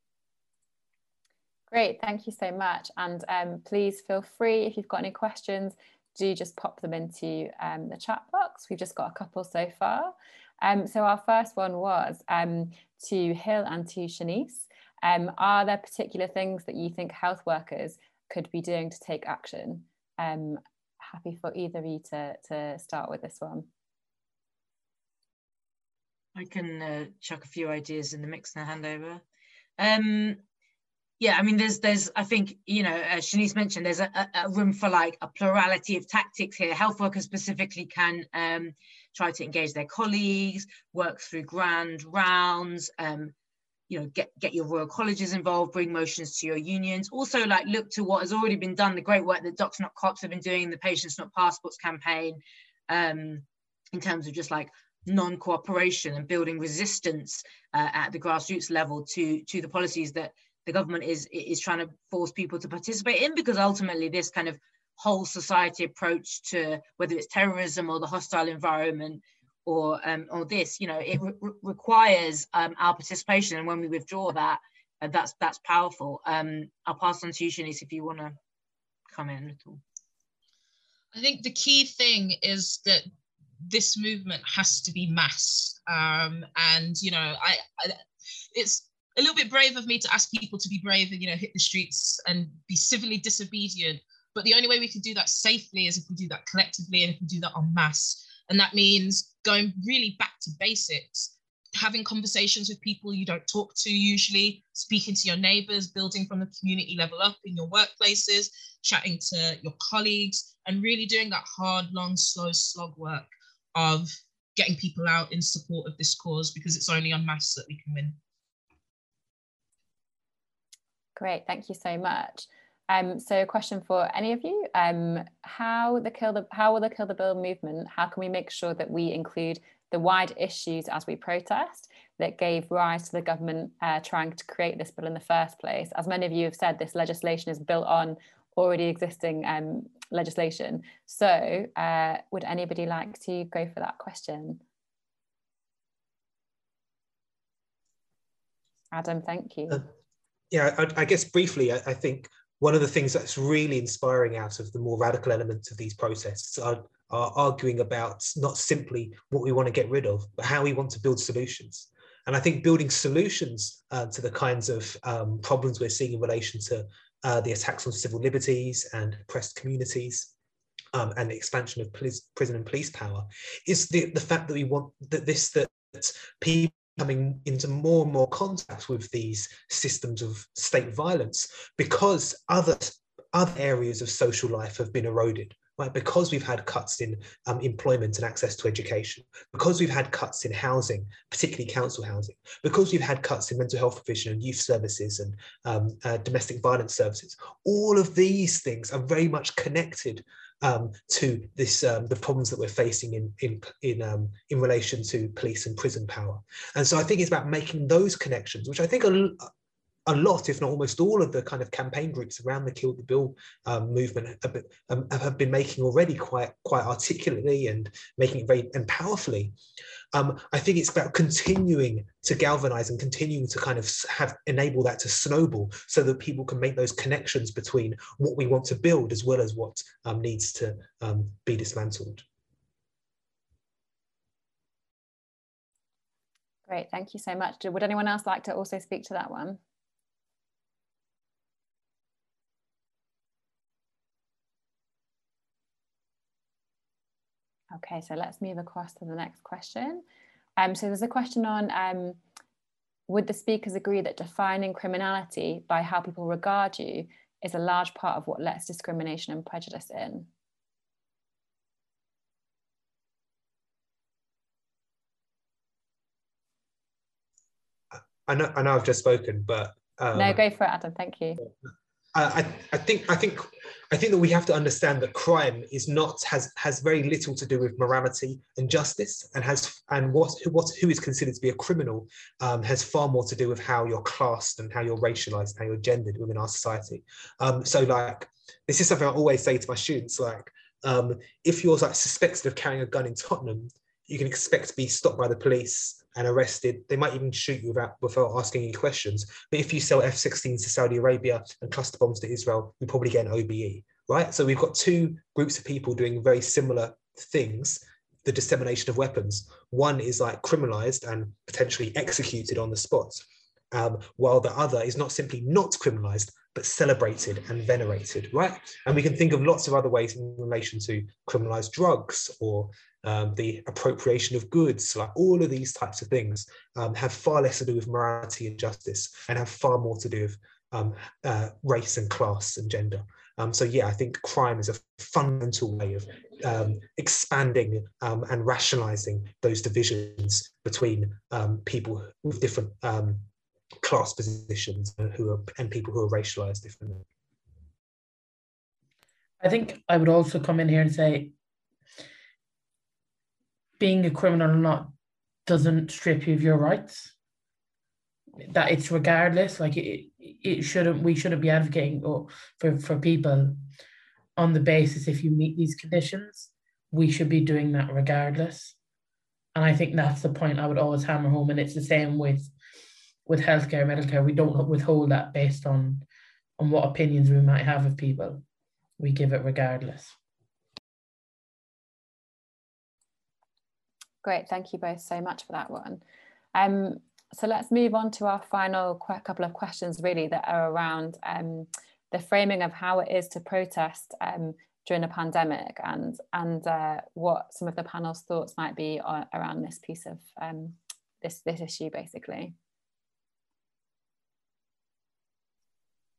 Great, thank you so much. And um, please feel free if you've got any questions, do just pop them into um, the chat box. We've just got a couple so far. Um, so our first one was um, to Hill and to Shanice. Um, are there particular things that you think health workers could be doing to take action? Um, happy for either of you to, to start with this one. I can uh, chuck a few ideas in the mix and hand over. Um, yeah, I mean, there's, there's, I think, you know, as Shanice mentioned, there's a, a, room for like a plurality of tactics here. Health workers specifically can um, try to engage their colleagues, work through grand rounds, um, you know get get your royal colleges involved bring motions to your unions. Also like look to what has already been done the great work that docs not cops have been doing the patients not passports campaign um, in terms of just like non-cooperation and building resistance uh, at the grassroots level to to the policies that the government is is trying to force people to participate in because ultimately this kind of whole society approach to whether it's terrorism or the hostile environment or um, or this, you know, it re requires um, our participation. And when we withdraw that, uh, that's that's powerful. Um, I'll pass on to you, Shanice, if you want to come in at all. I think the key thing is that this movement has to be mass. Um, and you know, I, I it's a little bit brave of me to ask people to be brave and you know hit the streets and be civilly disobedient. But the only way we can do that safely is if we do that collectively and if we do that en masse. And that means going really back to basics, having conversations with people you don't talk to usually, speaking to your neighbors, building from the community level up in your workplaces, chatting to your colleagues, and really doing that hard, long, slow slog work of getting people out in support of this cause because it's only on mass that we can win. Great, thank you so much. Um, so a question for any of you, um, how, the kill the, how will the Kill the Bill movement, how can we make sure that we include the wide issues as we protest that gave rise to the government uh, trying to create this bill in the first place? As many of you have said, this legislation is built on already existing um, legislation. So uh, would anybody like to go for that question? Adam, thank you. Uh, yeah, I, I, guess briefly, I, I think one of the things that's really inspiring out of the more radical elements of these protests are, are arguing about not simply what we want to get rid of, but how we want to build solutions. And I think building solutions uh, to the kinds of um, problems we're seeing in relation to uh, the attacks on civil liberties and oppressed communities um, and the expansion of police, prison and police power is the, the fact that we want that this that people coming into more and more contact with these systems of state violence because other other areas of social life have been eroded right? Because we've had cuts in um, employment and access to education because we've had cuts in housing particularly council housing because we've had cuts in mental health provision and youth services and um, uh, domestic violence services all of these things are very much connected um, to this um, the problems that we're facing in in in um, in relation to police and prison power. And so I think it's about making those connections, which I think are a lot, if not almost all, of the kind of campaign groups around the Kill the Bill um, movement have been, um, have been, making already quite quite articulately and making it very and powerfully. Um, I think it's about continuing to galvanize and continuing to kind of have enable that to snowball so that people can make those connections between what we want to build as well as what um, needs to um, be dismantled. Great, thank you so much. Would anyone else like to also speak to that one? Okay, so let's move across to the next question. Um, so there's a question on um, would the speakers agree that defining criminality by how people regard you is a large part of what lets discrimination and prejudice in? I know, I know I've just spoken, but um, no, go for it, Adam. Thank you. I, I think I think I think that we have to understand that crime is not has has very little to do with morality and justice, and has and what what who is considered to be a criminal um, has far more to do with how you're classed and how you're racialized, and how you're gendered within our society. Um, so like this is something I always say to my students, like um, if you're like suspected of carrying a gun in Tottenham, you can expect to be stopped by the police and arrested. They might even shoot you without, without asking any questions. But if you sell F-16s to Saudi Arabia and cluster bombs to Israel, you probably get an OBE, right? So we've got two groups of people doing very similar things. The dissemination of weapons. One is like criminalized and potentially executed on the spot, um, while the other is not simply not criminalized, but celebrated and venerated, right? And we can think of lots of other ways in relation to criminalized drugs or um, the appropriation of goods, like all of these types of things um, have far less to do with morality and justice and have far more to do with um, uh, race and class and gender. Um, so yeah, I think crime is a fundamental way of um, expanding um, and rationalizing those divisions between people with different class positions who are and people who are racialized differently. I think I would also come in here and say being a criminal or not doesn't strip you of your rights. That it's regardless, like it, it shouldn't we shouldn't be advocating for, for people on the basis if you meet these conditions, we should be doing that regardless. And I think that's the point I would always hammer home. And it's the same with with healthcare, medical care, we don't withhold that based on on what opinions we might have of people. We give it regardless. Great, thank you both so much for that one. Um, so let's move on to our final couple of questions really that are around um, the framing of how it is to protest um, during a pandemic and, and uh, what some of the panel's thoughts might be on, around this piece of um, this, this issue basically.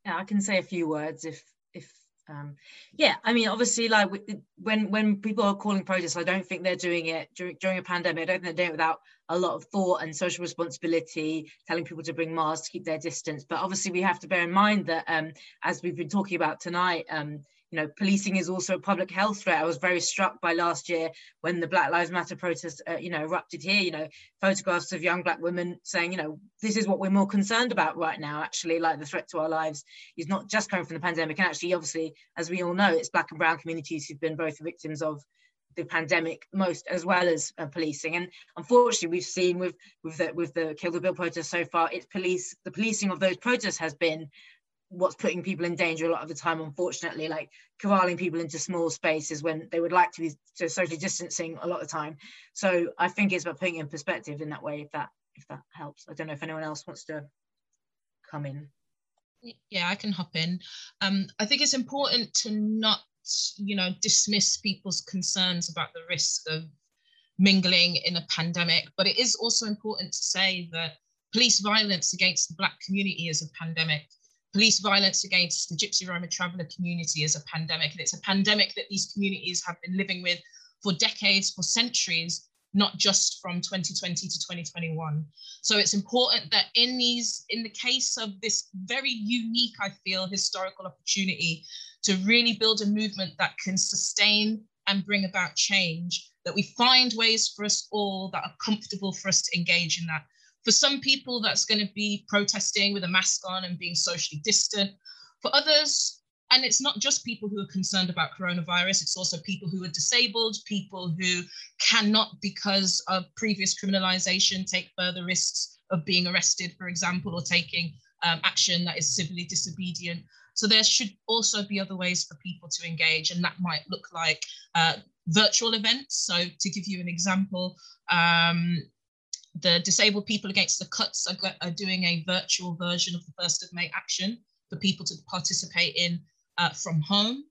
Yeah, I can say a few words if if um, yeah, I mean, obviously, like when when people are calling protests, I don't think they're doing it during during a pandemic. I don't think they're doing it without a lot of thought and social responsibility, telling people to bring masks, to keep their distance. But obviously, we have to bear in mind that, um, as we've been talking about tonight, um, you know, policing is also a public health threat. I was very struck by last year when the Black Lives Matter protest, uh, you know, erupted here. You know, photographs of young black women saying, you know, this is what we're more concerned about right now. Actually, like the threat to our lives is not just coming from the pandemic, and actually, obviously, as we all know, it's black and brown communities who've been both victims of the pandemic most as well as uh, policing and unfortunately we've seen with with the with the kill the bill protests so far it's police the policing of those protests has been what's putting people in danger a lot of the time, unfortunately, like corralling people into small spaces when they would like to be socially distancing a lot of the time. So I think it's about putting in perspective in that way, if that if that helps. I don't know if anyone else wants to come in. Yeah, I can hop in. Um, I think it's important to not, you know, dismiss people's concerns about the risk of mingling in a pandemic, but it is also important to say that police violence against the Black community is a pandemic. Police violence against the Gypsy Roma traveller community is a pandemic. And it's a pandemic that these communities have been living with for decades, for centuries, not just from 2020 to 2021. So it's important that in these, in the case of this very unique, I feel, historical opportunity to really build a movement that can sustain and bring about change, that we find ways for us all that are comfortable for us to engage in that. For some people, that's going to be protesting with a mask on and being socially distant. For others, and it's not just people who are concerned about coronavirus, it's also people who are disabled, people who cannot, because of previous criminalization, take further risks of being arrested, for example, or taking um, action that is civilly disobedient. So there should also be other ways for people to engage, and that might look like uh, virtual events. So to give you an example, um, the Disabled People Against the Cuts are, are, doing a virtual version of the 1st of May action for people to participate in uh, from home.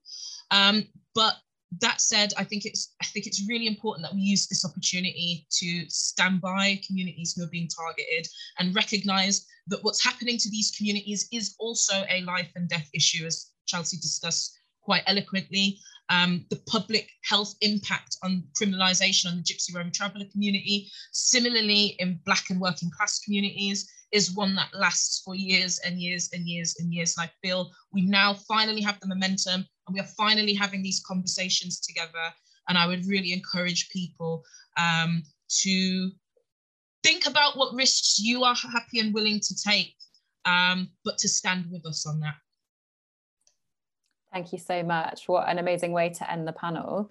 Um, but that said, I think it's I think it's really important that we use this opportunity to stand by communities who are being targeted and recognize that what's happening to these communities is also a life and death issue, as Chelsea discussed quite eloquently. Um, the public health impact on criminalization on the Gypsy Roma traveller community, similarly in Black and working class communities, is one that lasts for years and years and years and years. And I feel we now finally have the momentum and we are finally having these conversations together. And I would really encourage people um, to think about what risks you are happy and willing to take, um, but to stand with us on that. Thank you so much. What an amazing way to end the panel.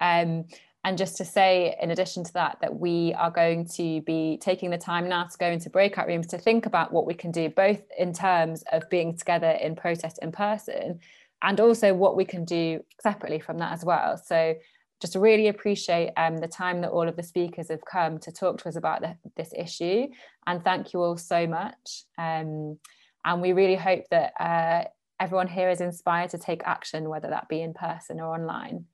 Um, and just to say, in addition to that, that we are going to be taking the time now to go into breakout rooms to think about what we can do, both in terms of being together in protest in person and also what we can do separately from that as well. So just really appreciate um, the time that all of the speakers have come to talk to us about the, this issue. And thank you all so much. Um, and we really hope that uh, everyone here is inspired to take action, whether that be in person or online.